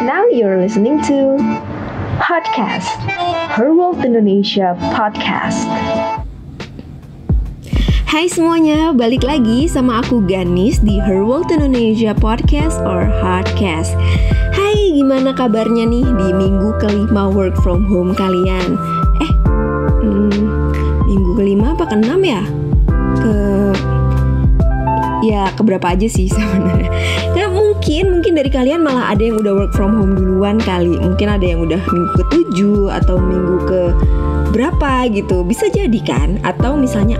Now you're listening to Podcast Her World Indonesia Podcast. Hai semuanya, balik lagi sama aku Ganis di Her World Indonesia Podcast or Hardcast. Hai, gimana kabarnya nih di minggu kelima work from home kalian? Eh, hmm, minggu kelima apa keenam ya? Ke ya keberapa aja sih sebenarnya mungkin mungkin dari kalian malah ada yang udah work from home duluan kali. Mungkin ada yang udah minggu ke tujuh atau minggu ke berapa gitu. Bisa jadi kan? Atau misalnya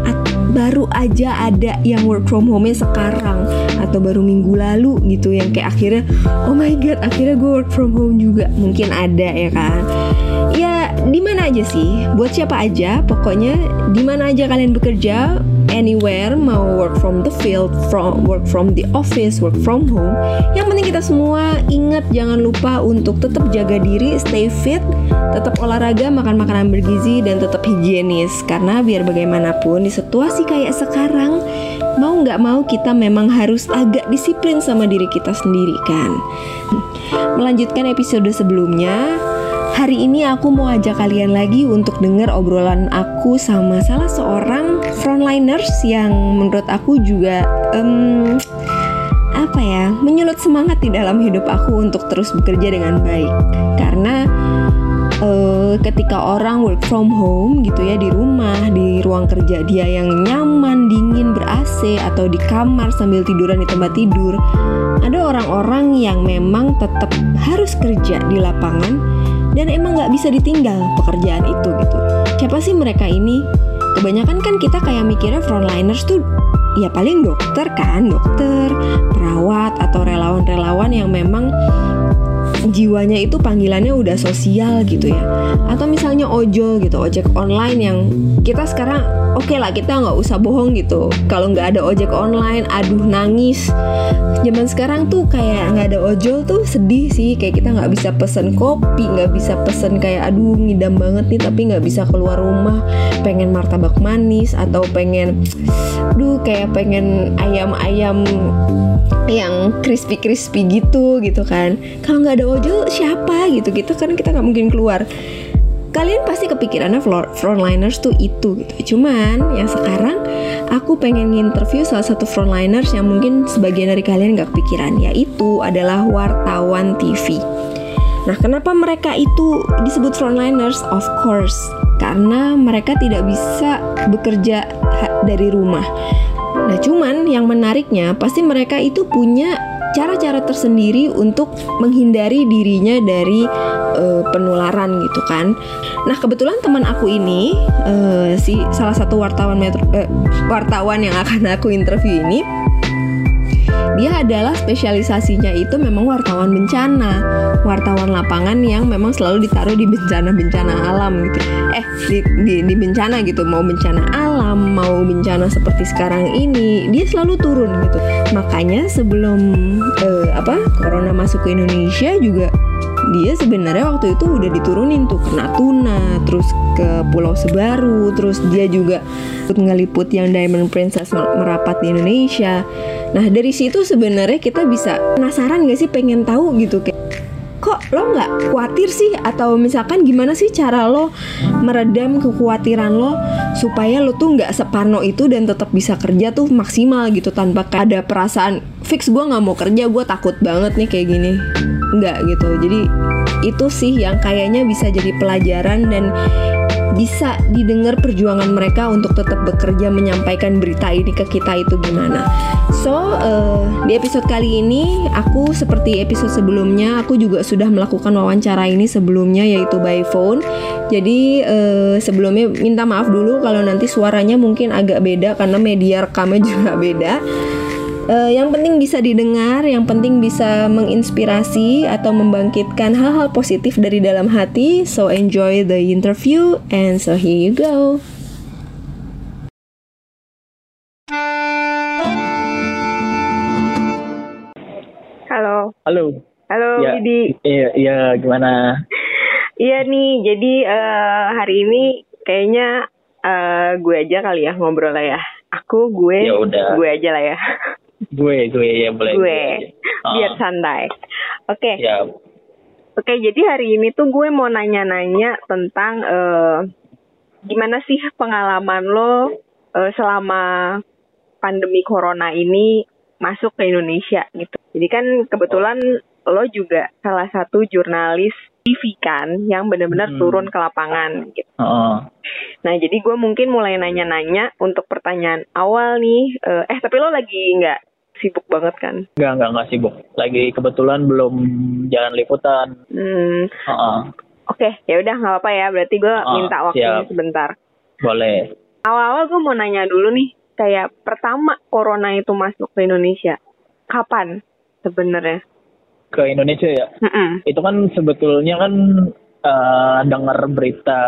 baru aja ada yang work from home sekarang. Atau baru minggu lalu gitu yang kayak akhirnya oh my god akhirnya gue work from home juga. Mungkin ada ya kan? Ya di mana aja sih? Buat siapa aja? Pokoknya di mana aja kalian bekerja anywhere mau work from the field from work from the office work from home. Yang penting kita semua ingat jangan lupa untuk tetap jaga diri stay fit tetap olahraga makan makanan bergizi dan tetap higienis. Karena biar bagaimanapun di situasi kayak sekarang mau nggak mau kita memang harus agak disiplin sama diri kita sendiri kan? Melanjutkan episode sebelumnya Hari ini aku mau ajak kalian lagi untuk dengar obrolan aku sama salah seorang frontliners yang menurut aku juga um, apa ya menyulut semangat di dalam hidup aku untuk terus bekerja dengan baik. Karena uh, ketika orang work from home gitu ya di rumah di ruang kerja dia yang nyaman dingin ber AC atau di kamar sambil tiduran di tempat tidur ada orang-orang yang memang tetap harus kerja di lapangan dan emang nggak bisa ditinggal pekerjaan itu gitu. Siapa sih mereka ini? Kebanyakan kan kita kayak mikirnya frontliners tuh ya paling dokter kan dokter perawat atau relawan-relawan yang memang jiwanya itu panggilannya udah sosial gitu ya. Atau misalnya ojol gitu ojek online yang kita sekarang oke okay lah kita nggak usah bohong gitu. Kalau nggak ada ojek online aduh nangis. Zaman sekarang tuh kayak nggak ada ojol tuh sedih sih. Kayak kita nggak bisa pesen kopi nggak bisa pesen kayak aduh ngidam banget nih tapi nggak bisa keluar rumah. Pengen martabak manis atau pengen duh kayak pengen ayam-ayam yang crispy crispy gitu gitu kan. Kalau nggak ada ojol siapa gitu? Gitu kan kita nggak mungkin keluar kalian pasti kepikirannya frontliners tuh itu gitu cuman yang sekarang aku pengen interview salah satu frontliners yang mungkin sebagian dari kalian nggak kepikiran yaitu adalah wartawan TV Nah, kenapa mereka itu disebut frontliners? Of course, karena mereka tidak bisa bekerja dari rumah. Nah, cuman yang menariknya pasti mereka itu punya cara-cara tersendiri untuk menghindari dirinya dari uh, penularan gitu kan. Nah kebetulan teman aku ini uh, si salah satu wartawan metro, uh, wartawan yang akan aku interview ini dia adalah spesialisasinya itu memang wartawan bencana. Wartawan lapangan yang memang selalu ditaruh di bencana-bencana alam gitu. Eh di, di, di bencana gitu. Mau bencana alam mau bencana seperti sekarang ini dia selalu turun gitu. Makanya sebelum uh, apa corona masuk ke Indonesia juga dia sebenarnya waktu itu udah diturunin tuh ke Natuna, terus ke Pulau Sebaru, terus dia juga ngeliput yang Diamond Princess merapat di Indonesia. Nah dari situ sebenarnya kita bisa penasaran gak sih pengen tahu gitu kayak kok lo nggak khawatir sih? Atau misalkan gimana sih cara lo meredam kekhawatiran lo supaya lo tuh nggak separno itu dan tetap bisa kerja tuh maksimal gitu tanpa ada perasaan fix gue nggak mau kerja gue takut banget nih kayak gini. Nggak gitu. Jadi itu sih yang kayaknya bisa jadi pelajaran dan bisa didengar perjuangan mereka untuk tetap bekerja menyampaikan berita ini ke kita itu gimana. So uh, di episode kali ini aku seperti episode sebelumnya aku juga sudah melakukan wawancara ini sebelumnya yaitu by phone. Jadi uh, sebelumnya minta maaf dulu kalau nanti suaranya mungkin agak beda karena media rekamnya juga beda uh, yang penting bisa didengar, yang penting bisa menginspirasi atau membangkitkan hal-hal positif dari dalam hati. So enjoy the interview and so here you go. Halo. Halo. Halo, ya, Didi. Iya, iya gimana? iya nih, jadi uh, hari ini kayaknya uh, gue aja kali ya ngobrol lah ya. Aku, gue, ya udah. gue aja lah ya. Gue gue ya boleh gue, gue biar santai oke okay. ya Oke, jadi hari ini tuh gue mau nanya-nanya tentang eh, gimana sih pengalaman lo eh, selama pandemi corona ini masuk ke Indonesia gitu. Jadi kan kebetulan lo juga salah satu jurnalis TV kan yang benar-benar Hmm. turun ke lapangan gitu. Heeh. Nah, jadi gue mungkin mulai nanya-nanya untuk pertanyaan awal nih. Eh, eh tapi lo lagi nggak sibuk banget kan? Enggak, enggak, enggak sibuk. Lagi kebetulan belum jalan liputan. Hmm, Heeh. Oke, ya udah nggak apa ya. Berarti gue Ah, minta waktunya siap. sebentar. Boleh. Awal-awal gue mau nanya dulu nih, kayak pertama corona itu masuk ke Indonesia, kapan sebenarnya? Ke Indonesia ya. Mm-mm. Itu kan sebetulnya kan eh, dengar berita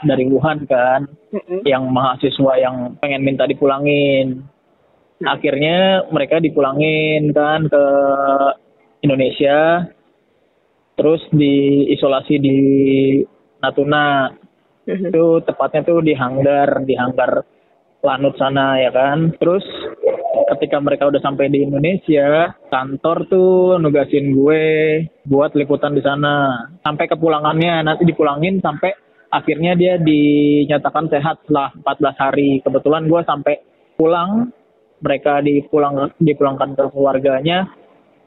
dari Wuhan kan, Mm-mm. yang mahasiswa yang pengen minta dipulangin. Akhirnya mereka dipulangin kan ke Indonesia, terus diisolasi di Natuna. Mhm. itu tepatnya tuh di hanggar di hanggar Lanut sana ya kan terus ketika mereka udah sampai di Indonesia kantor tuh nugasin gue buat liputan di sana sampai kepulangannya nanti dipulangin sampai akhirnya dia dinyatakan sehat setelah 14 hari kebetulan gue sampai pulang mereka dipulang dipulangkan ke keluarganya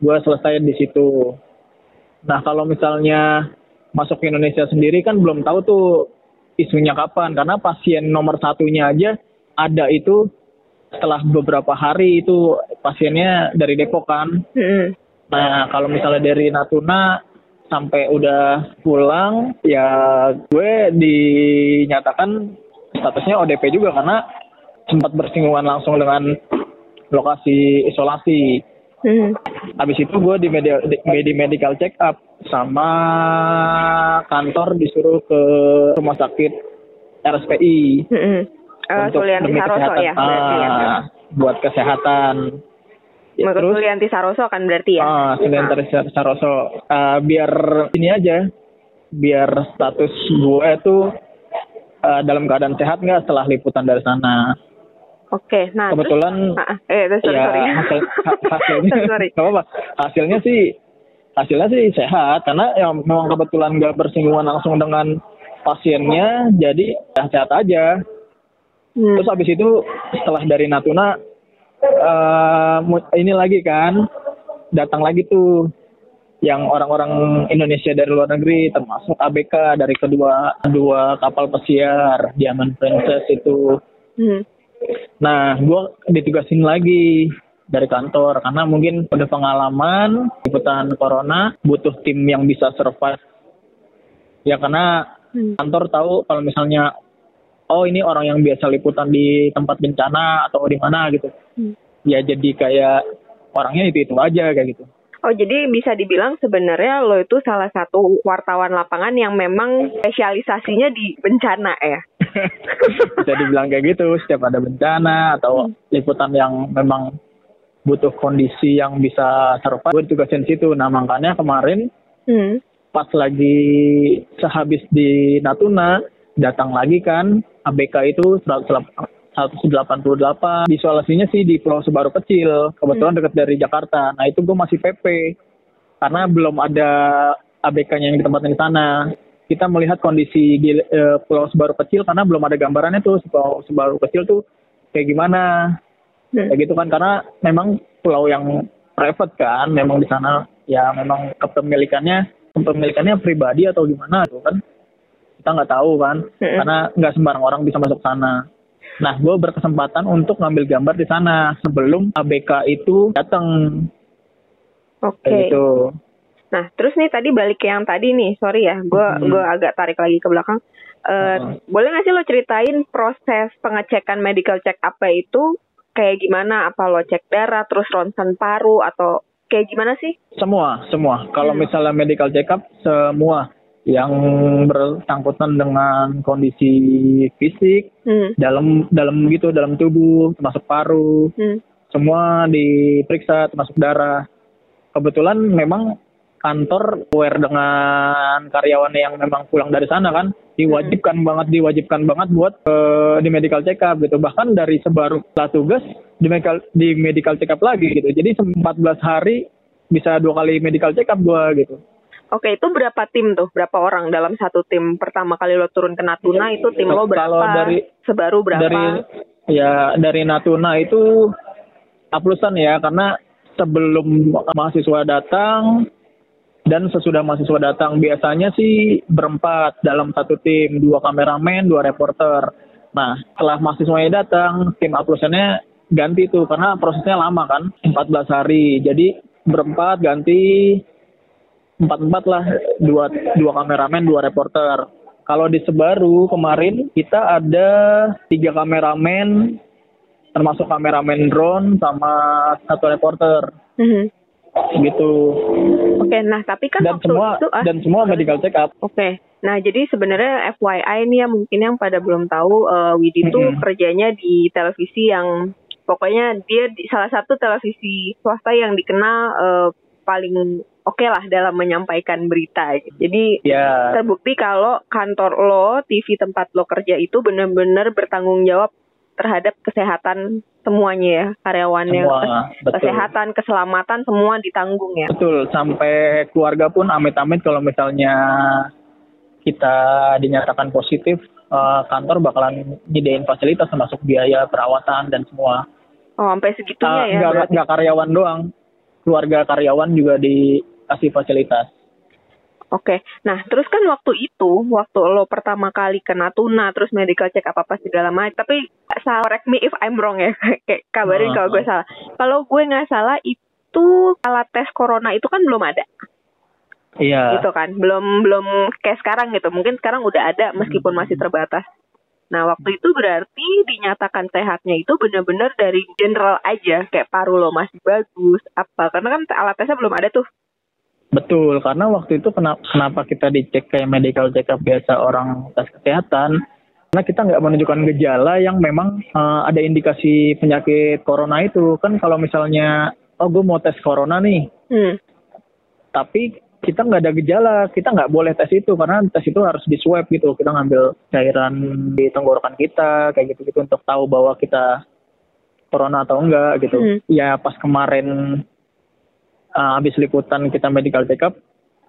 gue selesai di situ Nah kalau misalnya masuk ke Indonesia sendiri kan belum tahu tuh isunya kapan karena pasien nomor satunya aja ada itu setelah beberapa hari itu pasiennya dari Depok kan. Mm-mm. Nah kalau misalnya dari Natuna sampai udah pulang ya gue dinyatakan statusnya ODP juga karena sempat bersinggungan langsung dengan lokasi isolasi. Mhm. Habis itu gue di, media, di, di medical check up sama kantor disuruh ke rumah sakit RSPI Mm-mm. Eh, Sulianti demi Saroso kesehatan. ya, berarti ya. Ah, buat kesehatan. Ya, terus Sulianti Saroso kan berarti ya? ah Sulianti Saroso Ah, biar ini aja biar status gue tuh ah, dalam keadaan sehat nggak setelah liputan dari sana. Oke, nah terus- Kebetulan Ah, ah, eh, terus, sorry, ya sorry. hasil ha- hasilnya sorry. nggak apa hasilnya sih hasilnya sih sehat karena yang memang kebetulan nggak bersinggungan langsung dengan pasiennya jadi ya sehat aja Hmm. terus habis itu setelah dari Natuna eh mu- ini lagi kan datang lagi tuh yang orang-orang Indonesia dari luar negeri termasuk ABK dari kedua kedua kapal pesiar Diamond Princess itu Hmm. Nah, gue ditugasin lagi dari kantor karena mungkin udah pengalaman liputan corona butuh tim yang bisa survive. Ya karena Hmm. kantor tahu kalau misalnya oh ini orang yang biasa liputan di tempat bencana atau di mana gitu. Hmm. Ya jadi kayak orangnya itu itu aja kayak gitu. Oh jadi bisa dibilang sebenarnya lo itu salah satu wartawan lapangan yang memang spesialisasinya di bencana ya? bisa dibilang kayak gitu setiap ada bencana atau liputan yang memang butuh kondisi yang bisa survive gue tugasin situ nah makanya kemarin Hmm. pas lagi sehabis di Natuna datang lagi kan ABK itu 188 isolasinya sih di Pulau Sebaru kecil kebetulan dekat dari Jakarta. Nah itu gue masih PP karena belum ada ABK-nya yang ditempatin di sana. Kita melihat kondisi di eh, Pulau Sebaru kecil karena belum ada gambarannya tuh Pulau Sebaru kecil tuh kayak gimana. Hmm. kayak gitu kan karena memang pulau yang private kan memang di sana ya memang kepemilikannya kepemilikannya pribadi atau gimana tuh kan kita nggak tahu kan. Hmm. karena nggak sembarang orang bisa masuk sana nah gue berkesempatan untuk ngambil gambar di sana sebelum ABK itu datang Oke. kayak gitu Nah terus nih tadi balik ke yang tadi nih, sorry ya, gue Hmm. gua agak tarik lagi ke belakang. Eh, Heeh. Boleh nggak sih lo ceritain proses pengecekan medical check up itu kayak gimana? Apa lo cek darah, terus ronsen paru atau kayak gimana sih? semua semua kalau Hmm. misalnya medical check up semua yang bersangkutan dengan kondisi fisik Hmm. dalam dalam gitu dalam tubuh termasuk paru. Hmm. semua diperiksa termasuk darah. Kebetulan memang kantor aware dengan karyawan yang memang pulang dari sana kan diwajibkan banget diwajibkan banget buat eh, di medical check up gitu. Bahkan dari sebaru setelah tugas di medical di medical check up lagi gitu. Jadi 14 hari bisa dua kali medical check up gua gitu Oke, itu berapa tim tuh? Berapa orang dalam satu tim? Pertama kali lo turun ke Natuna itu tim lo berapa? Kalau dari- Sebaru berapa? Dari ya dari Natuna itu aplusan ya karena sebelum mahasiswa datang dan sesudah mahasiswa datang biasanya sih berempat dalam satu tim, dua kameramen, dua reporter. Nah, setelah mahasiswanya datang, tim aplusannya ganti tuh karena prosesnya lama kan, 14 hari. Jadi berempat ganti empat empat lah dua dua kameramen dua reporter. Kalau di Sebaru kemarin kita ada tiga kameramen termasuk kameramen drone sama satu reporter. Mhm. gitu. Oke, nah tapi kan dan waktu semua itu ah, dan semua medical check up. Oke, nah jadi sebenarnya FYI nih ya mungkin yang pada belum tahu eh, Widi tuh Mhm. kerjanya di televisi yang pokoknya dia di salah satu televisi swasta yang dikenal eh, paling oke lah dalam menyampaikan berita. Jadi ya terbukti kalau kantor lo, TV tempat lo kerja itu benar-benar bertanggung jawab terhadap kesehatan semuanya ya karyawannya. semua betul Kesehatan, keselamatan semua ditanggung ya. betul sampai keluarga pun amit-amit kalau misalnya kita dinyatakan positif eh, kantor bakalan nyediain fasilitas termasuk biaya perawatan dan semua Oh, sampai segitunya Ah, ya. nggak berarti. nggak karyawan doang keluarga karyawan juga dikasih fasilitas Oke, nah terus kan waktu itu, waktu lo pertama kali ke Natuna, terus medical check apa apa segala macam, tapi salah correct me if I'm wrong ya, kayak kabarin Ah, kalau gue ah. salah. Kalau gue nggak salah itu alat tes corona itu kan belum ada, iya gitu kan, belum belum kayak sekarang gitu. Mungkin sekarang udah ada meskipun masih terbatas. Nah waktu itu berarti dinyatakan sehatnya itu benar-benar dari general aja, kayak paru lo masih bagus, apa? Karena kan alat tesnya belum ada tuh. Betul karena waktu itu kenapa, kenapa kita dicek kayak medical check up biasa orang tes kesehatan karena kita nggak menunjukkan gejala yang memang eh, ada indikasi penyakit corona itu kan kalau misalnya oh gue mau tes corona nih Hmm. tapi kita nggak ada gejala, kita nggak boleh tes itu karena tes itu harus di swab gitu. Kita ngambil cairan di tenggorokan kita kayak gitu-gitu untuk tahu bahwa kita corona atau enggak gitu. Hmm. Ya pas kemarin uh, habis liputan kita medical check up,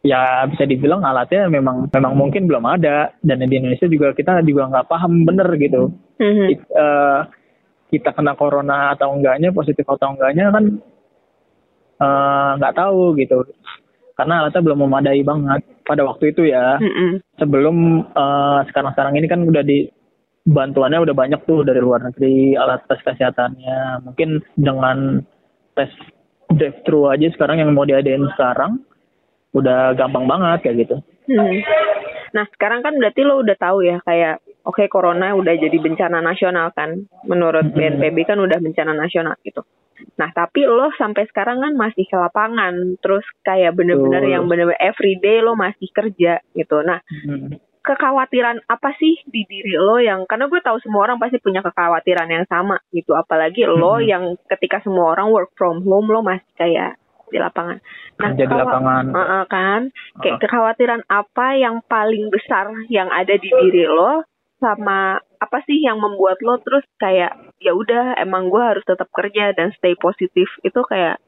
ya bisa dibilang alatnya memang memang mungkin belum ada dan di Indonesia juga kita juga nggak paham bener gitu. Mhm. It- eh, kita kena corona atau enggaknya, positif atau enggaknya kan eh, nggak tahu gitu. Karena alatnya belum memadai banget pada waktu itu ya. Mm-mm. Sebelum eh, sekarang-sekarang ini kan udah di bantuannya udah banyak tuh dari luar negeri alat tes kesehatannya. Mungkin dengan tes drive-thru aja sekarang yang mau diadain sekarang udah gampang banget kayak gitu. Hmm. Nah sekarang kan berarti lo udah tahu ya kayak oke corona udah jadi bencana nasional kan menurut. BNPB kan udah bencana nasional gitu. Nah tapi lo sampai sekarang kan masih ke lapangan terus kayak bener-bener yang bener-bener everyday lo masih kerja gitu. Nah Hmm. Kekhawatiran apa sih di diri lo yang karena gue tahu semua orang pasti punya kekhawatiran yang sama gitu apalagi lo Mhm. yang ketika semua orang work from home lo masih kayak di lapangan. Kerja di lapangan. Heeh, kan kayak kekhawatiran apa yang paling besar yang ada di diri lo sama apa sih yang membuat lo terus kayak ya udah emang gue harus tetap kerja dan stay positif itu kayak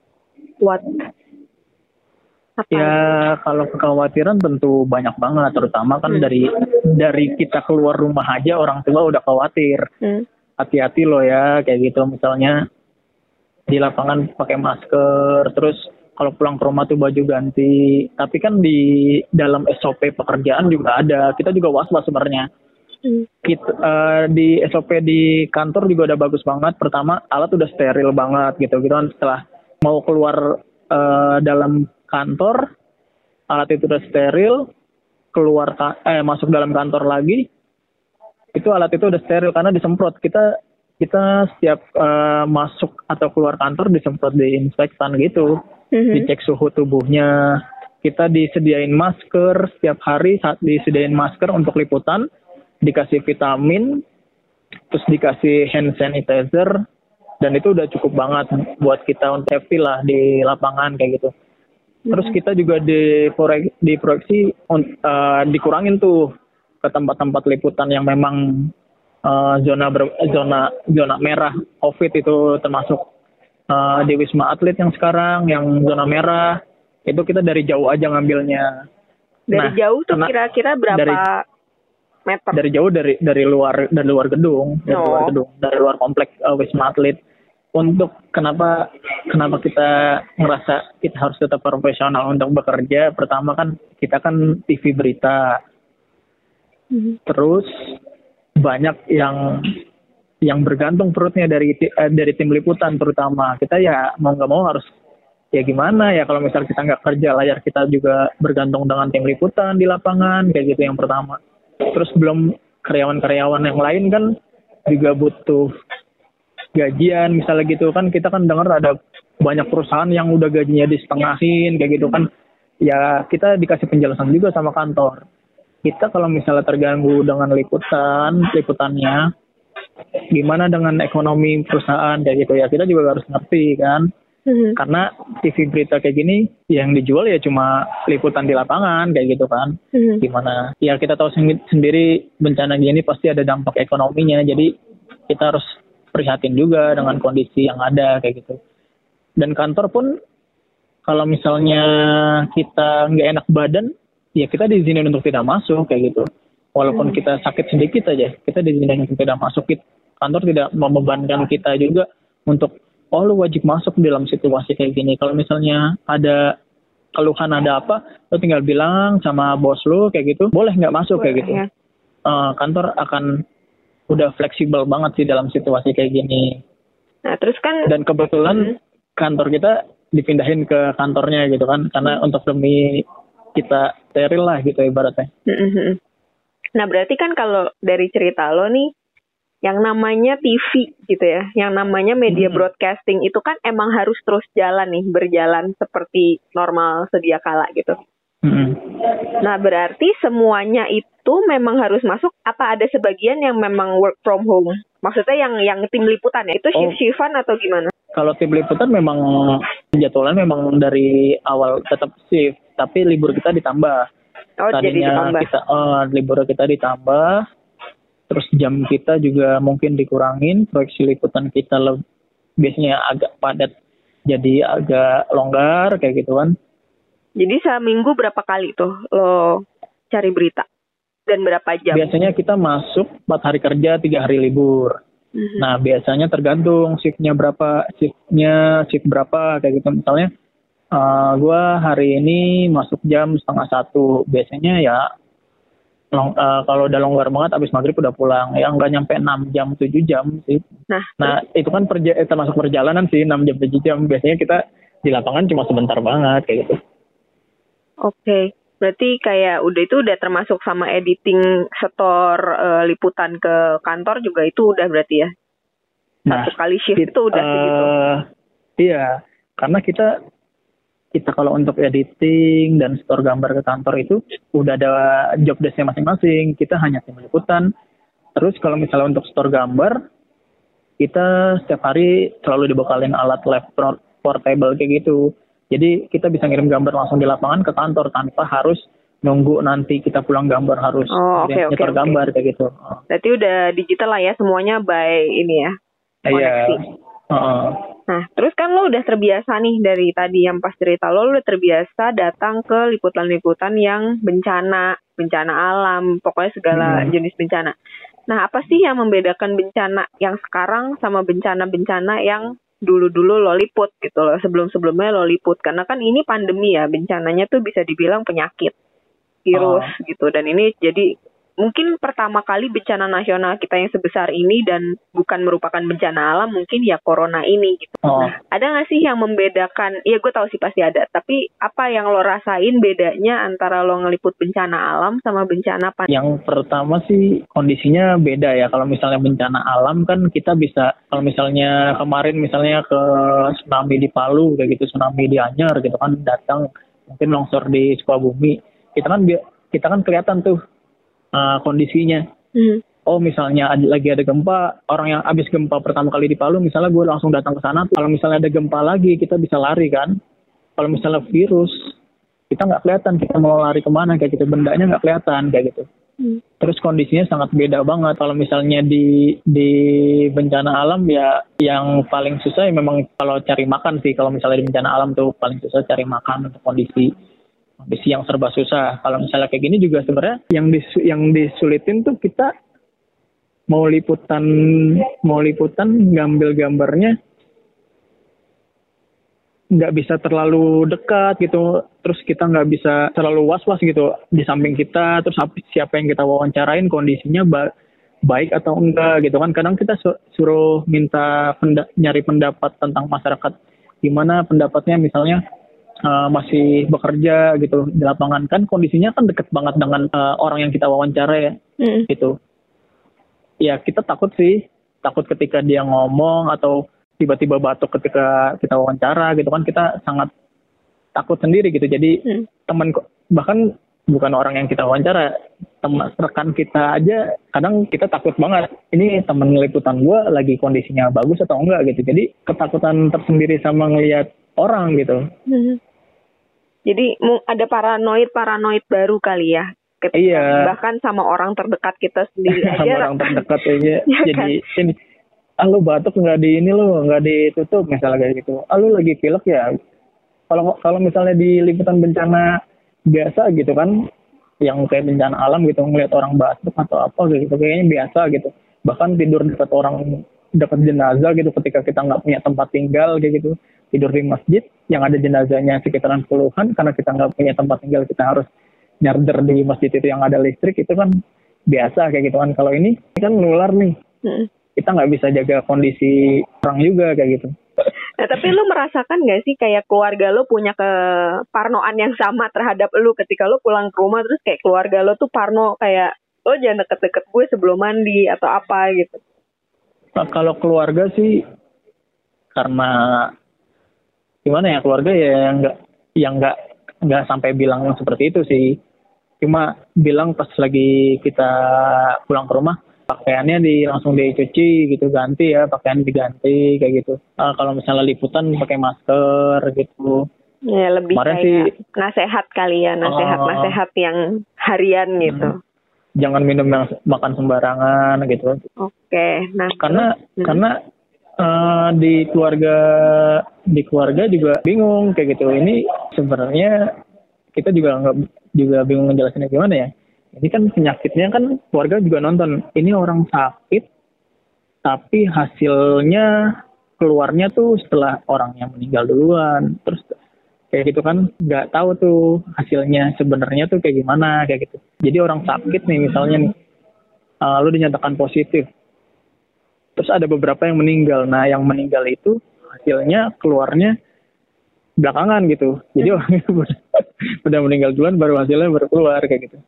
what apa Ya kalau kekhawatiran tentu banyak banget, terutama kan Hmm. dari dari kita keluar rumah aja orang tua udah khawatir. Hmm. Hati-hati loh ya kayak gitu misalnya di lapangan pakai masker, terus kalau pulang ke rumah tuh baju ganti. Tapi kan di dalam SOP pekerjaan juga ada, kita juga was-was sebenarnya. Hmm. Kita, eh, di SOP di kantor juga udah bagus banget. Pertama alat udah steril banget gitu gitu kan setelah mau keluar eh, dalam kantor alat itu udah steril keluar eh masuk dalam kantor lagi itu alat itu udah steril karena disemprot. Kita kita setiap eh, masuk atau keluar kantor disemprot diinspektan gitu. Mhm. dicek suhu tubuhnya. Kita disediain masker setiap hari saat disediain masker untuk liputan dikasih vitamin terus dikasih hand sanitizer dan itu udah cukup banget buat kita untuk safety lah di lapangan kayak gitu terus kita juga di diproyeksi un- eh, dikurangin tuh ke tempat-tempat liputan yang memang eh, zona ber- zona zona merah covid itu termasuk eh, di wisma atlet yang sekarang yang zona merah itu kita dari jauh aja ngambilnya Dari Nah, jauh tuh kira-kira berapa dari- meter? dari jauh dari dari luar dari luar gedung dari Oh. luar gedung dari luar kompleks uh, wisma atlet untuk kenapa kenapa kita ngerasa kita harus tetap profesional untuk bekerja? Pertama kan kita kan TV berita. Mhm. terus banyak yang yang bergantung perutnya dari eh, dari tim liputan terutama. Kita ya mau nggak mau harus ya gimana ya kalau misal kita nggak kerja layar kita juga bergantung dengan tim liputan di lapangan kayak gitu yang pertama. Terus belum karyawan-karyawan yang lain kan juga butuh gajian misalnya gitu kan kita kan dengar ada banyak perusahaan yang udah gajinya disetengahin kayak gitu kan. Ya kita dikasih penjelasan juga sama kantor. Kita kalau misalnya terganggu dengan liputan liputannya gimana dengan ekonomi perusahaan kayak gitu. Ya kita juga harus ngerti kan. Mhm. karena TV berita kayak gini yang dijual ya cuma liputan di lapangan kayak gitu kan. Mhm. gimana? Ya kita tahu sendi- sendiri bencana gini pasti ada dampak ekonominya. Jadi kita harus prihatin juga dengan kondisi yang ada kayak gitu. Dan kantor pun kalau misalnya kita nggak enak badan ya kita diizinin untuk tidak masuk kayak gitu. Walaupun kita sakit sedikit aja kita diizinin untuk tidak masuk. Kantor tidak membebankan kita juga untuk oh lu wajib masuk dalam situasi kayak gini. Kalau misalnya ada keluhan ada apa lu tinggal bilang sama bos lu kayak gitu boleh nggak masuk? Kayak gitu. Ya. Eh, kantor akan udah fleksibel banget sih dalam situasi kayak gini Nah, terus kan dan kebetulan kantor kita dipindahin ke kantornya gitu kan karena untuk demi kita steril lah gitu ibaratnya Mhm. Nah, berarti kan kalau dari cerita lo nih, yang namanya TV gitu ya, yang namanya media Hmm. broadcasting itu kan emang harus terus jalan nih, berjalan seperti normal sedia kala gitu. Nah, berarti semuanya itu memang harus masuk apa ada sebagian yang memang work from home? Maksudnya yang yang tim liputan ya, itu Oh. shift-shiftan atau gimana? kalau tim liputan memang jadwalnya memang dari awal tetap shift tapi libur kita ditambah Oh, jadi tadinya ditambah. kita eh, libur kita ditambah terus jam kita juga mungkin dikurangin proyeksi liputan kita biasanya agak padat jadi agak longgar kayak gitu kan Jadi seminggu berapa kali tuh lo cari berita? Dan berapa jam? biasanya kita masuk 4 hari kerja tiga hari libur. Mhm. nah biasanya tergantung shiftnya berapa shiftnya shift berapa kayak gitu. Misalnya eh gua hari ini masuk jam setengah satu. Biasanya ya long, eh, kalau udah longgar banget abis maghrib udah pulang. Ya nggak nyampe 6 jam 7 jam sih. Nah, nah itu kan perja eh, termasuk perjalanan sih 6 jam 7 jam. Biasanya kita di lapangan cuma sebentar banget kayak gitu Oke, berarti kayak udah itu udah termasuk sama editing setor eh, liputan ke kantor juga itu udah berarti ya. nah Satu kali shift It- itu udah segitu. eh, Iya, karena kita kita kalau untuk editing dan store gambar ke kantor itu udah ada job desk-nya masing-masing. Kita hanya tim liputan. Terus kalau misalnya untuk store gambar, kita setiap hari selalu dibekalin alat laptop portable kayak gitu. Jadi kita bisa ngirim gambar langsung di lapangan ke kantor tanpa harus nunggu nanti kita pulang gambar harus Oh, nyetor oke. gambar kayak gitu. Berarti udah digital lah ya semuanya by ini ya. Iya. Koneksi. Heeh. Nah, terus kan lo udah terbiasa nih dari tadi yang pas cerita lo, lo udah terbiasa datang ke liputan-liputan yang bencana, bencana alam, pokoknya segala Hmm. jenis bencana. Nah, apa sih yang membedakan bencana yang sekarang sama bencana-bencana yang dulu-dulu lo liput gitu loh, sebelum-sebelumnya lo liput. Karena kan ini pandemi ya, bencananya tuh bisa dibilang penyakit, virus gitu. Dan ini jadi mungkin pertama kali bencana nasional kita yang sebesar ini dan bukan merupakan bencana alam mungkin ya corona ini gitu. Oh. Ada nggak sih yang membedakan? Iya gue tahu sih pasti ada. Tapi apa yang lo rasain bedanya antara lo ngeliput bencana alam sama bencana pandemi? Yang pertama sih kondisinya beda ya. Kalau misalnya bencana alam kan kita bisa kalau misalnya kemarin misalnya ke tsunami di Palu kayak gitu, tsunami di Anyer gitu kan datang mungkin longsor di Sukabumi. Kita kan kita kan kelihatan tuh uh, kondisinya. Hmm. Oh misalnya ada, lagi ada gempa, orang yang habis gempa pertama kali di Palu, misalnya gue langsung datang ke sana. Kalau misalnya ada gempa lagi, kita bisa lari kan. Kalau misalnya virus, kita nggak kelihatan kita mau lari ke mana kayak gitu, bendanya nggak kelihatan kayak gitu. Hmm. Terus kondisinya sangat beda banget. Kalau misalnya di di bencana alam ya yang paling susah ya memang kalau cari makan sih. Kalau misalnya di bencana alam tuh paling susah cari makan untuk kondisi kondisi yang serba susah. Kalau misalnya kayak gini juga sebenarnya yang dis yang disulitin tuh kita mau liputan mau liputan ngambil gambarnya nggak bisa terlalu dekat gitu. Terus kita nggak bisa terlalu was was gitu di samping kita. Terus siapa yang kita wawancarain kondisinya ba baik atau enggak gitu kan. Kadang kita suruh minta penda nyari pendapat tentang masyarakat gimana pendapatnya. Misalnya uh, masih bekerja gitu di lapangan. Kan kondisinya kan deket banget dengan uh, orang yang kita wawancara ya mm. gitu. Ya kita takut sih. Takut ketika dia ngomong atau tiba-tiba batuk ketika kita wawancara gitu kan kita sangat takut sendiri gitu. Jadi hmm. teman bahkan bukan orang yang kita wawancara teman rekan kita aja kadang kita takut banget ini teman liputan gue lagi kondisinya bagus atau enggak? gitu. Jadi ketakutan tersendiri sama ngelihat orang gitu. Hmm. Jadi ada paranoid paranoid baru kali ya ketika iya. bahkan sama orang terdekat kita sendiri aja. sama orang terdekat aja ya jadi kan? ini ah lu batuk nggak di ini lu nggak ditutup misalnya kayak gitu. Ah lu lagi pilek ya? Kalau kalau misalnya di liputan bencana biasa gitu kan yang kayak bencana alam gitu ngeliat orang batuk atau apa gitu kayaknya biasa gitu. Bahkan tidur dekat orang dekat jenazah gitu ketika kita nggak punya tempat tinggal kayak gitu tidur di masjid yang ada jenazahnya sekitaran puluhan karena kita nggak punya tempat tinggal kita harus nyarder di masjid itu yang ada listrik itu kan biasa kayak gitu kan kalau ini kan nular nih hmm kita nggak bisa jaga kondisi orang juga kayak gitu. Nah, tapi lu merasakan nggak sih kayak keluarga lu punya keparnoan yang sama terhadap lu ketika lu pulang ke rumah terus kayak keluarga lu tuh parno kayak lo oh, jangan deket-deket gue sebelum mandi atau apa gitu. Nah, kalau keluarga sih karena gimana ya keluarga ya yang nggak yang nggak nggak sampai bilang seperti itu sih. Cuma bilang pas lagi kita pulang ke rumah, pakaiannya di langsung dicuci gitu ganti ya pakaian diganti kayak gitu. Uh, kalau misalnya liputan pakai masker gitu. Ya lebih Kemarin kayak sih, nasehat kali ya nasehat uh, nasehat yang harian gitu. Hmm, jangan minum yang makan sembarangan gitu. Oke okay, nah karena hmm. karena uh, di keluarga di keluarga juga bingung kayak gitu. Ini sebenarnya kita juga nggak juga bingung ngejelasinnya gimana ya. Ini kan penyakitnya kan keluarga juga nonton. Ini orang sakit tapi hasilnya keluarnya tuh setelah orangnya meninggal duluan. Terus kayak gitu kan nggak tahu tuh hasilnya sebenarnya tuh kayak gimana kayak gitu. Jadi orang sakit nih misalnya nih. Uh, lu dinyatakan positif terus ada beberapa yang meninggal. Nah yang meninggal itu hasilnya keluarnya belakangan gitu. Jadi orang itu udah meninggal duluan baru hasilnya baru keluar kayak gitu.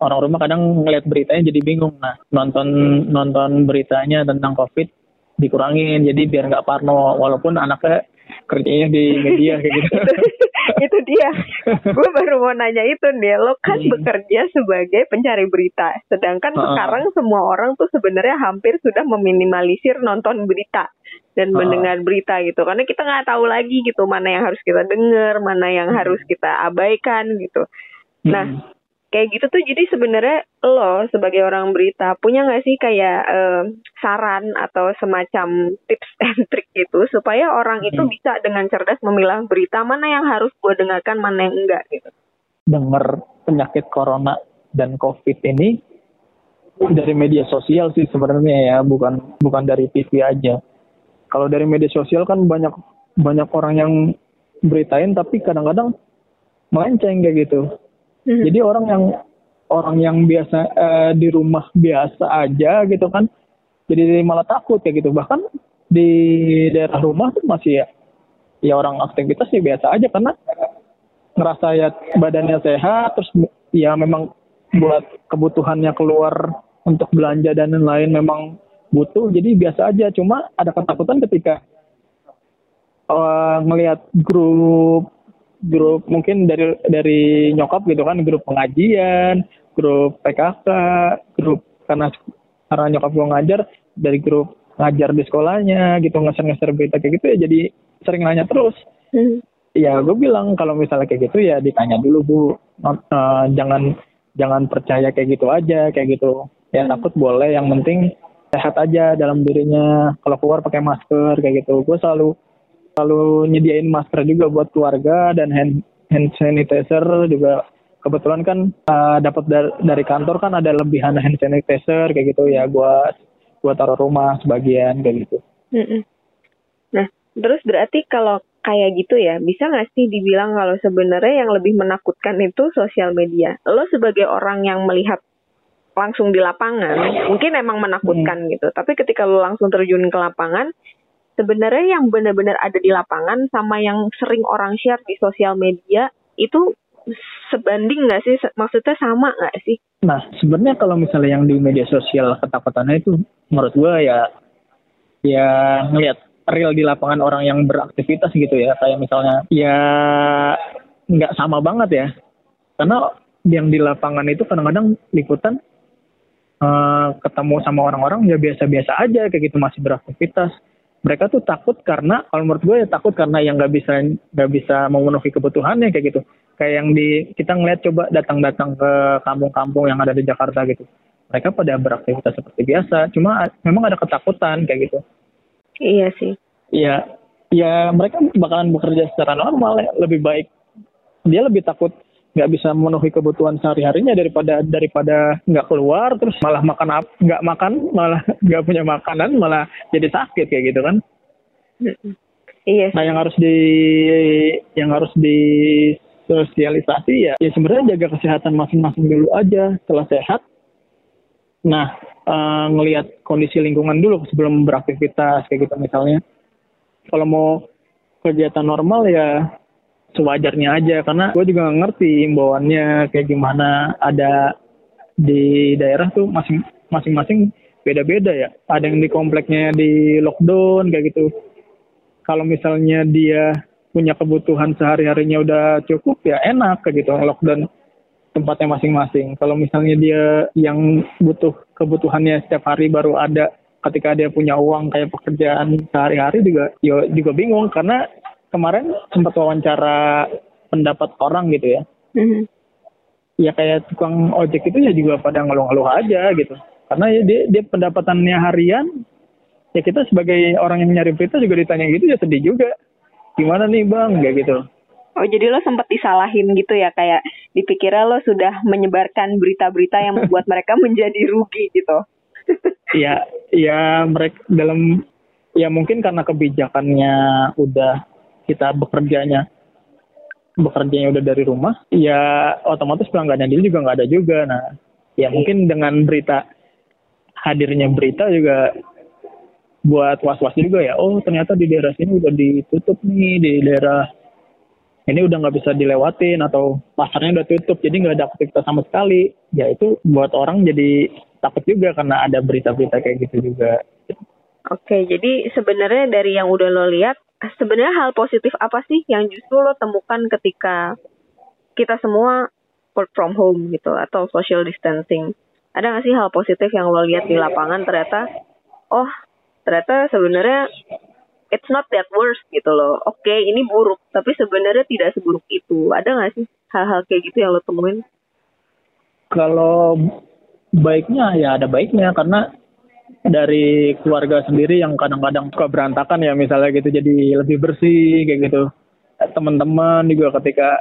Orang rumah kadang ngeliat beritanya jadi bingung. Nah nonton nonton beritanya tentang covid dikurangin jadi biar nggak parno walaupun anaknya kerjanya di media kayak gitu itu, dia gue baru mau nanya itu nih lo kan hmm. bekerja sebagai pencari berita sedangkan uh -uh. sekarang semua orang tuh sebenarnya hampir sudah meminimalisir nonton berita dan uh -uh. mendengar berita gitu karena kita nggak tahu lagi gitu mana yang harus kita dengar mana yang hmm. harus kita abaikan gitu nah hmm kayak gitu tuh. Jadi sebenarnya lo sebagai orang berita punya nggak sih kayak uh, saran atau semacam tips and trick gitu supaya orang itu hmm. bisa dengan cerdas memilah berita mana yang harus gue dengarkan mana yang enggak gitu? Dengar penyakit corona dan covid ini dari media sosial sih sebenarnya ya bukan bukan dari TV aja. Kalau dari media sosial kan banyak banyak orang yang beritain tapi kadang-kadang melenceng kayak gitu Hmm. Jadi orang yang orang yang biasa uh, di rumah biasa aja gitu kan, jadi malah takut ya gitu. Bahkan di daerah rumah tuh masih ya, ya orang aktivitas ya biasa aja karena ngerasa ya badannya sehat, terus ya memang buat kebutuhannya keluar untuk belanja dan lain-lain memang butuh, jadi biasa aja. Cuma ada ketakutan ketika uh, ngelihat grup grup mungkin dari dari nyokap gitu kan grup pengajian grup PKK grup karena karena nyokap gue ngajar dari grup ngajar di sekolahnya gitu ngeser-ngeser berita kayak gitu ya jadi sering nanya terus. Hmm. ya gue bilang kalau misalnya kayak gitu ya ditanya dulu bu. Uh, jangan jangan percaya kayak gitu aja kayak gitu. Ya hmm. takut boleh yang penting sehat aja dalam dirinya. Kalau keluar pakai masker kayak gitu. Gue selalu selalu nyediain masker juga buat keluarga dan hand hand sanitizer juga kebetulan kan uh, dapat dar- dari kantor kan ada lebihan hand sanitizer kayak gitu ya gua gua taruh rumah sebagian kayak gitu. Nah, terus berarti kalau kayak gitu ya, bisa nggak sih dibilang kalau sebenarnya yang lebih menakutkan itu sosial media? Lo sebagai orang yang melihat langsung di lapangan, mungkin emang menakutkan gitu. Tapi ketika lo langsung terjun ke lapangan, sebenarnya yang benar-benar ada di lapangan sama yang sering orang share di sosial media itu sebanding nggak sih? Maksudnya sama nggak sih? Nah, sebenarnya kalau misalnya yang di media sosial ketakutannya itu menurut gua ya ya ngelihat real di lapangan orang yang beraktivitas gitu ya. Kayak misalnya ya nggak sama banget ya. Karena yang di lapangan itu kadang-kadang liputan eh, ketemu sama orang-orang ya biasa-biasa aja kayak gitu masih beraktivitas. Mereka tuh takut karena kalau menurut gue ya takut karena yang nggak bisa nggak bisa memenuhi kebutuhannya kayak gitu. Kayak yang di kita ngeliat coba datang-datang ke kampung-kampung yang ada di Jakarta gitu. Mereka pada beraktivitas seperti biasa, cuma memang ada ketakutan kayak gitu. Iya sih. ya ya mereka bakalan bekerja secara normal ya. lebih baik dia lebih takut nggak bisa memenuhi kebutuhan sehari harinya daripada daripada nggak keluar terus malah makan nggak makan malah nggak punya makanan malah jadi sakit kayak gitu kan. Iya nah yang harus di yang harus di sosialisasi ya ya sebenarnya jaga kesehatan masing-masing dulu aja setelah sehat. Nah eh, ngelihat kondisi lingkungan dulu sebelum beraktivitas kayak gitu misalnya. Kalau mau kegiatan normal ya sewajarnya aja karena gue juga ngerti imbauannya kayak gimana. Ada di daerah tuh masing masing-masing beda-beda ya. Ada yang di kompleknya di lockdown kayak gitu. Kalau misalnya dia punya kebutuhan sehari-harinya udah cukup ya enak kayak gitu. Lockdown tempatnya masing-masing. Kalau misalnya dia yang butuh kebutuhannya setiap hari baru ada ketika dia punya uang kayak pekerjaan sehari-hari juga yo juga bingung. Karena kemarin sempat wawancara pendapat orang gitu ya. Mhm. ya kayak tukang ojek itu ya juga pada ngeluh-ngeluh aja gitu. Karena ya dia dia pendapatannya harian ya kita sebagai orang yang nyari berita juga ditanya gitu ya sedih juga. Gimana nih bang? Kayak gitu. Oh jadi lo sempat disalahin gitu ya kayak dipikirnya lo sudah menyebarkan berita-berita yang membuat mereka menjadi rugi gitu. ya ya mereka dalam ya mungkin karena kebijakannya udah kita bekerjanya bekerjanya udah dari rumah ya otomatis pelanggannya dia juga nggak ada juga. Nah ya mungkin dengan berita hadirnya berita juga buat was-was juga ya. Oh ternyata di daerah sini udah ditutup nih di daerah ini udah nggak bisa dilewatin atau pasarnya udah tutup jadi nggak ada aktivitas sama sekali. Ya itu buat orang jadi takut juga karena ada berita-berita kayak gitu juga. Oke, jadi sebenarnya dari yang udah lo lihat, sebenarnya hal positif apa sih yang justru lo temukan ketika kita semua work from home gitu atau social distancing? Ada nggak sih hal positif yang lo lihat di lapangan ternyata, oh ternyata sebenarnya it's not that worse gitu loh. Oke, ini buruk, tapi sebenarnya tidak seburuk itu. Ada nggak sih hal-hal kayak gitu yang lo temuin? kalau baiknya ya ada baiknya karena dari keluarga sendiri yang kadang-kadang suka berantakan ya misalnya gitu jadi lebih bersih kayak gitu teman-teman juga ketika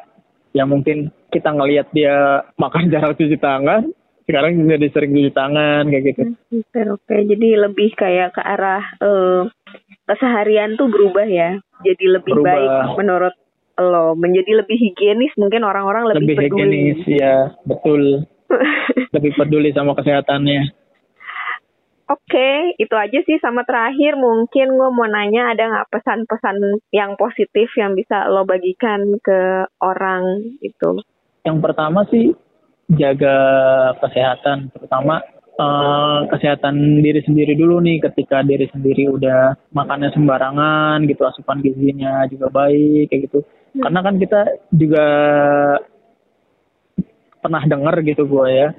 ya mungkin kita ngelihat dia makan jarak cuci tangan sekarang jadi sering cuci tangan kayak gitu Oke, oke. Jadi lebih kayak ke arah eh, keseharian tuh berubah ya. Jadi lebih Berubah. baik menurut lo. Menjadi lebih higienis mungkin orang-orang lebih, lebih peduli. higienis ya betul lebih peduli sama kesehatannya Oke, itu aja sih sama terakhir. Mungkin gue mau nanya ada nggak pesan-pesan yang positif yang bisa lo bagikan ke orang itu? yang pertama sih jaga kesehatan. Terutama eh, kesehatan diri sendiri dulu nih. Ketika diri sendiri udah makannya sembarangan gitu asupan gizinya juga baik kayak gitu. Karena kan kita juga pernah dengar gitu gue ya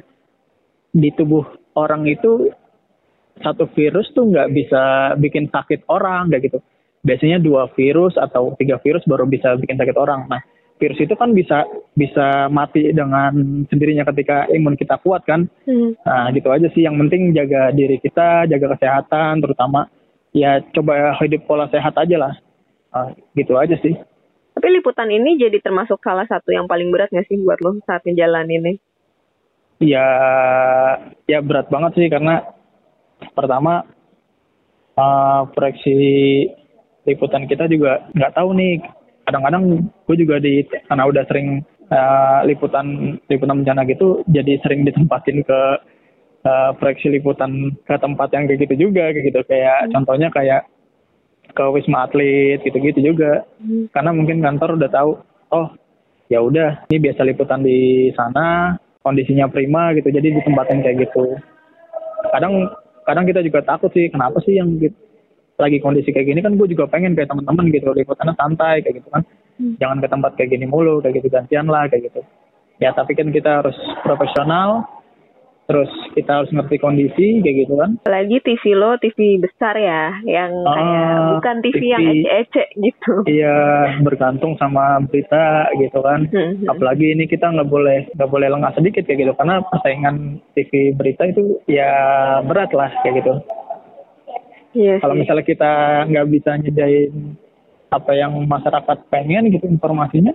di tubuh orang itu satu virus tuh nggak bisa bikin sakit orang kayak gitu. Biasanya dua virus atau tiga virus baru bisa bikin sakit orang. Nah virus itu kan bisa bisa mati dengan sendirinya ketika imun kita kuat kan? Hmm. nah gitu aja sih. Yang penting jaga diri kita jaga kesehatan terutama ya coba hidup pola sehat aja lah. Ah, gitu aja sih. Tapi liputan ini jadi termasuk salah satu yang paling berat nggak sih buat lo saat menjalani ini? Ya, ya berat banget sih karena pertama uh, proyeksi liputan kita juga nggak tahu nih. Kadang-kadang gue juga di karena udah sering uh, liputan liputan bencana gitu, jadi sering ditempatin ke uh, proyeksi liputan ke tempat yang kayak gitu juga kayak gitu kayak hmm. contohnya kayak ke wisma atlet gitu-gitu juga hmm. karena mungkin kantor udah tahu oh ya udah ini biasa liputan di sana kondisinya prima gitu jadi ditempatin kayak gitu kadang kadang kita juga takut sih kenapa sih yang gitu, lagi kondisi kayak gini? Kan gue juga pengen kayak teman-teman gitu liputannya santai kayak gitu kan. Hmm. jangan ke tempat kayak gini mulu kayak gitu gantian lah kayak gitu. Ya tapi kan kita harus profesional terus kita harus ngerti kondisi kayak gitu kan? Lagi TV lo TV besar ya yang uh, kayak bukan TV, TV yang ece-ece gitu. Iya bergantung sama berita gitu kan? Hmm, hmm. apalagi ini kita nggak boleh nggak boleh lengah sedikit kayak gitu. Karena persaingan TV berita itu ya berat lah kayak gitu. Iya kalau misalnya kita nggak bisa nyediain apa yang masyarakat pengen gitu informasinya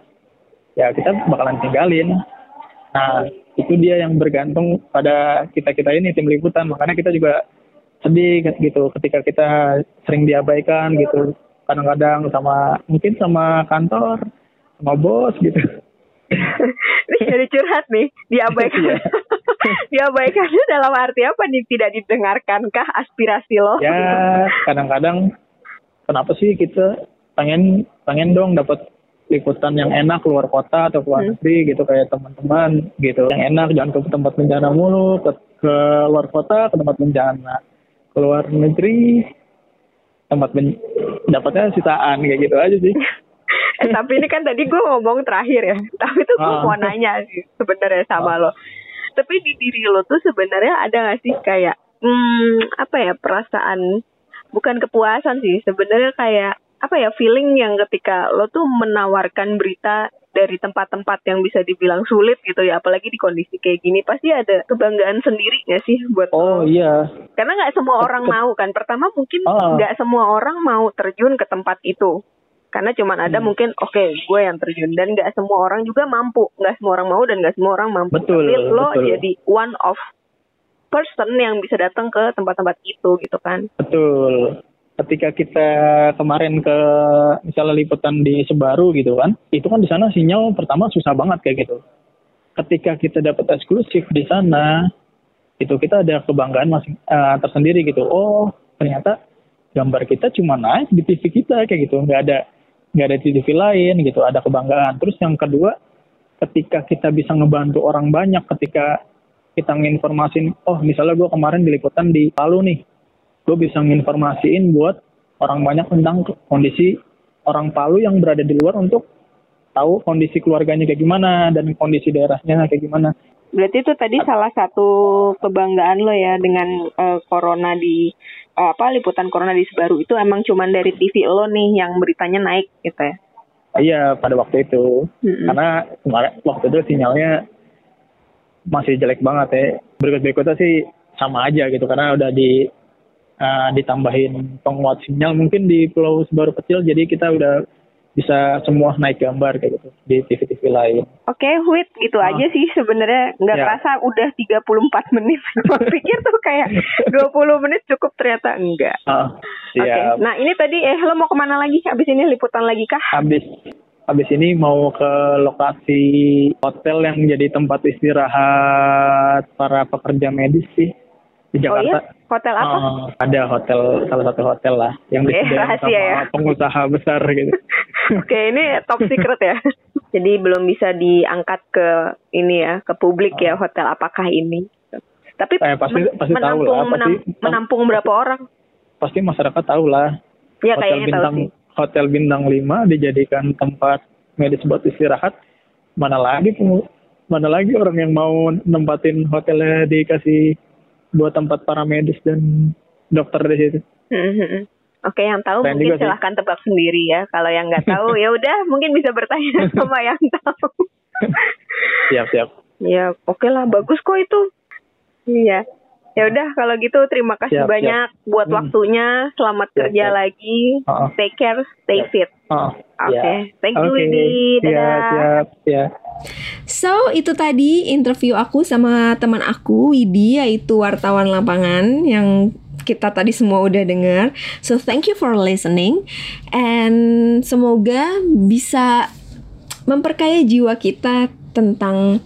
ya kita bakalan tinggalin. Nah itu dia yang bergantung pada kita kita ini tim liputan. Makanya kita juga sedih gitu ketika kita sering diabaikan gitu. Kadang-kadang sama mungkin sama kantor sama bos gitu. Ini jadi curhat nih diabaikan. Iya. diabaikan dalam arti apa nih? Tidak didengarkankah aspirasi lo? Ya kadang-kadang kenapa sih kita pengen pengen dong dapat liputan yang enak keluar kota atau keluar hmm. negeri gitu kayak teman-teman gitu yang enak jangan ke tempat bencana mulu ke, ke luar kota ke tempat bencana keluar negeri tempat ben dapatnya sitaan kayak gitu aja sih eh, tapi ini kan tadi gue ngomong terakhir ya tapi tuh gue ah. mau nanya sih sebenarnya sama ah. lo tapi di diri lo tuh sebenarnya ada gak sih kayak hmm, apa ya perasaan bukan kepuasan sih sebenarnya kayak apa ya feeling yang ketika lo tuh menawarkan berita dari tempat-tempat yang bisa dibilang sulit gitu ya apalagi di kondisi kayak gini pasti ada kebanggaan sendiri gak sih buat oh lo? iya karena nggak semua orang mau kan pertama mungkin ah. nggak oh. semua orang mau terjun ke tempat itu karena cuman ada hmm. mungkin oke okay, gue yang terjun dan nggak semua orang juga mampu nggak semua orang mau dan nggak semua orang mampu betul, tapi lo betul. jadi one of person yang bisa datang ke tempat-tempat itu gitu kan betul ketika kita kemarin ke misalnya liputan di Sebaru gitu kan, itu kan di sana sinyal pertama susah banget kayak gitu. Ketika kita dapat eksklusif di sana, itu kita ada kebanggaan masing uh, tersendiri gitu. Oh ternyata gambar kita cuma naik di TV kita kayak gitu, nggak ada nggak ada TV lain gitu, ada kebanggaan. Terus yang kedua, ketika kita bisa ngebantu orang banyak, ketika kita nginformasin, oh misalnya gue kemarin di liputan di Palu nih, gue bisa nginformasiin buat orang banyak tentang kondisi orang Palu yang berada di luar untuk tahu kondisi keluarganya kayak gimana dan kondisi daerahnya kayak gimana. Berarti itu tadi salah satu kebanggaan lo ya dengan uh, corona di uh, apa liputan corona di Sebaru itu emang cuman dari TV lo nih yang beritanya naik gitu ya? Iya pada waktu itu mm-hmm. karena kemarin waktu itu sinyalnya masih jelek banget ya. Berikut berikutnya sih sama aja gitu karena udah di uh, ditambahin penguat sinyal mungkin di pulau sebaru kecil jadi kita udah bisa semua naik gambar kayak gitu di TV-TV lain. Oke, okay, Wit, gitu uh, aja sih sebenarnya nggak ya. kerasa udah 34 menit. Gue pikir tuh kayak 20 menit cukup ternyata enggak. Uh, Oke, okay. nah ini tadi eh lo mau ke mana lagi? Abis ini liputan lagi kah? Abis Habis ini mau ke lokasi hotel yang jadi tempat istirahat para pekerja medis sih di Jakarta. Oh iya? Hotel apa? Uh, ada hotel salah satu hotel lah yang okay, disediakan sama ya? pengusaha besar gitu. Oke, okay, ini top secret ya. Jadi belum bisa diangkat ke ini ya, ke publik uh. ya hotel apakah ini. Tapi eh, pasti, men pasti menampung, tahu lah, menam pasti, menampung berapa orang? Pasti masyarakat tahu lah. Ya, hotel bintang tahu hotel bintang 5 dijadikan tempat medis buat istirahat. Mana lagi mana lagi orang yang mau nempatin hotelnya dikasih buat tempat para medis dan dokter di situ. Mm-hmm. Oke, yang tahu Keren mungkin silahkan tebak sendiri ya. Kalau yang nggak tahu ya udah mungkin bisa bertanya sama yang tahu. siap siap. Ya oke okay lah, bagus kok itu. Iya. Ya udah kalau gitu terima kasih Siap, banyak buat Hmm. waktunya. Selamat Siap, kerja siap. lagi. Oh, Take care, stay Siap. fit. oh, Oke, ya. thank you Oke, Widi. Iya, Dadah. siap, ya. So, itu tadi interview aku sama teman aku, Widi, yaitu wartawan lapangan yang kita tadi semua udah dengar. So, thank you for listening. And semoga bisa memperkaya jiwa kita tentang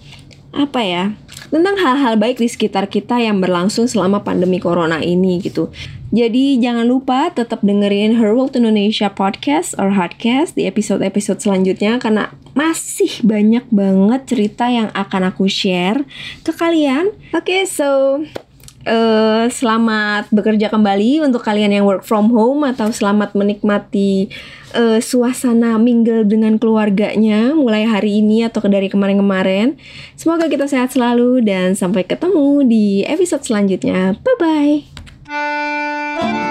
apa ya? Tentang hal-hal baik di sekitar kita yang berlangsung selama pandemi corona ini gitu. Jadi jangan lupa tetap dengerin Her World Indonesia podcast or podcast di episode-episode selanjutnya karena masih banyak banget cerita yang akan aku share ke kalian. Oke, so eh, selamat bekerja kembali untuk kalian yang work from home atau selamat menikmati eh, suasana mingle dengan keluarganya mulai hari ini atau dari kemarin-kemarin. Semoga kita sehat selalu dan sampai ketemu di episode selanjutnya. Bye bye.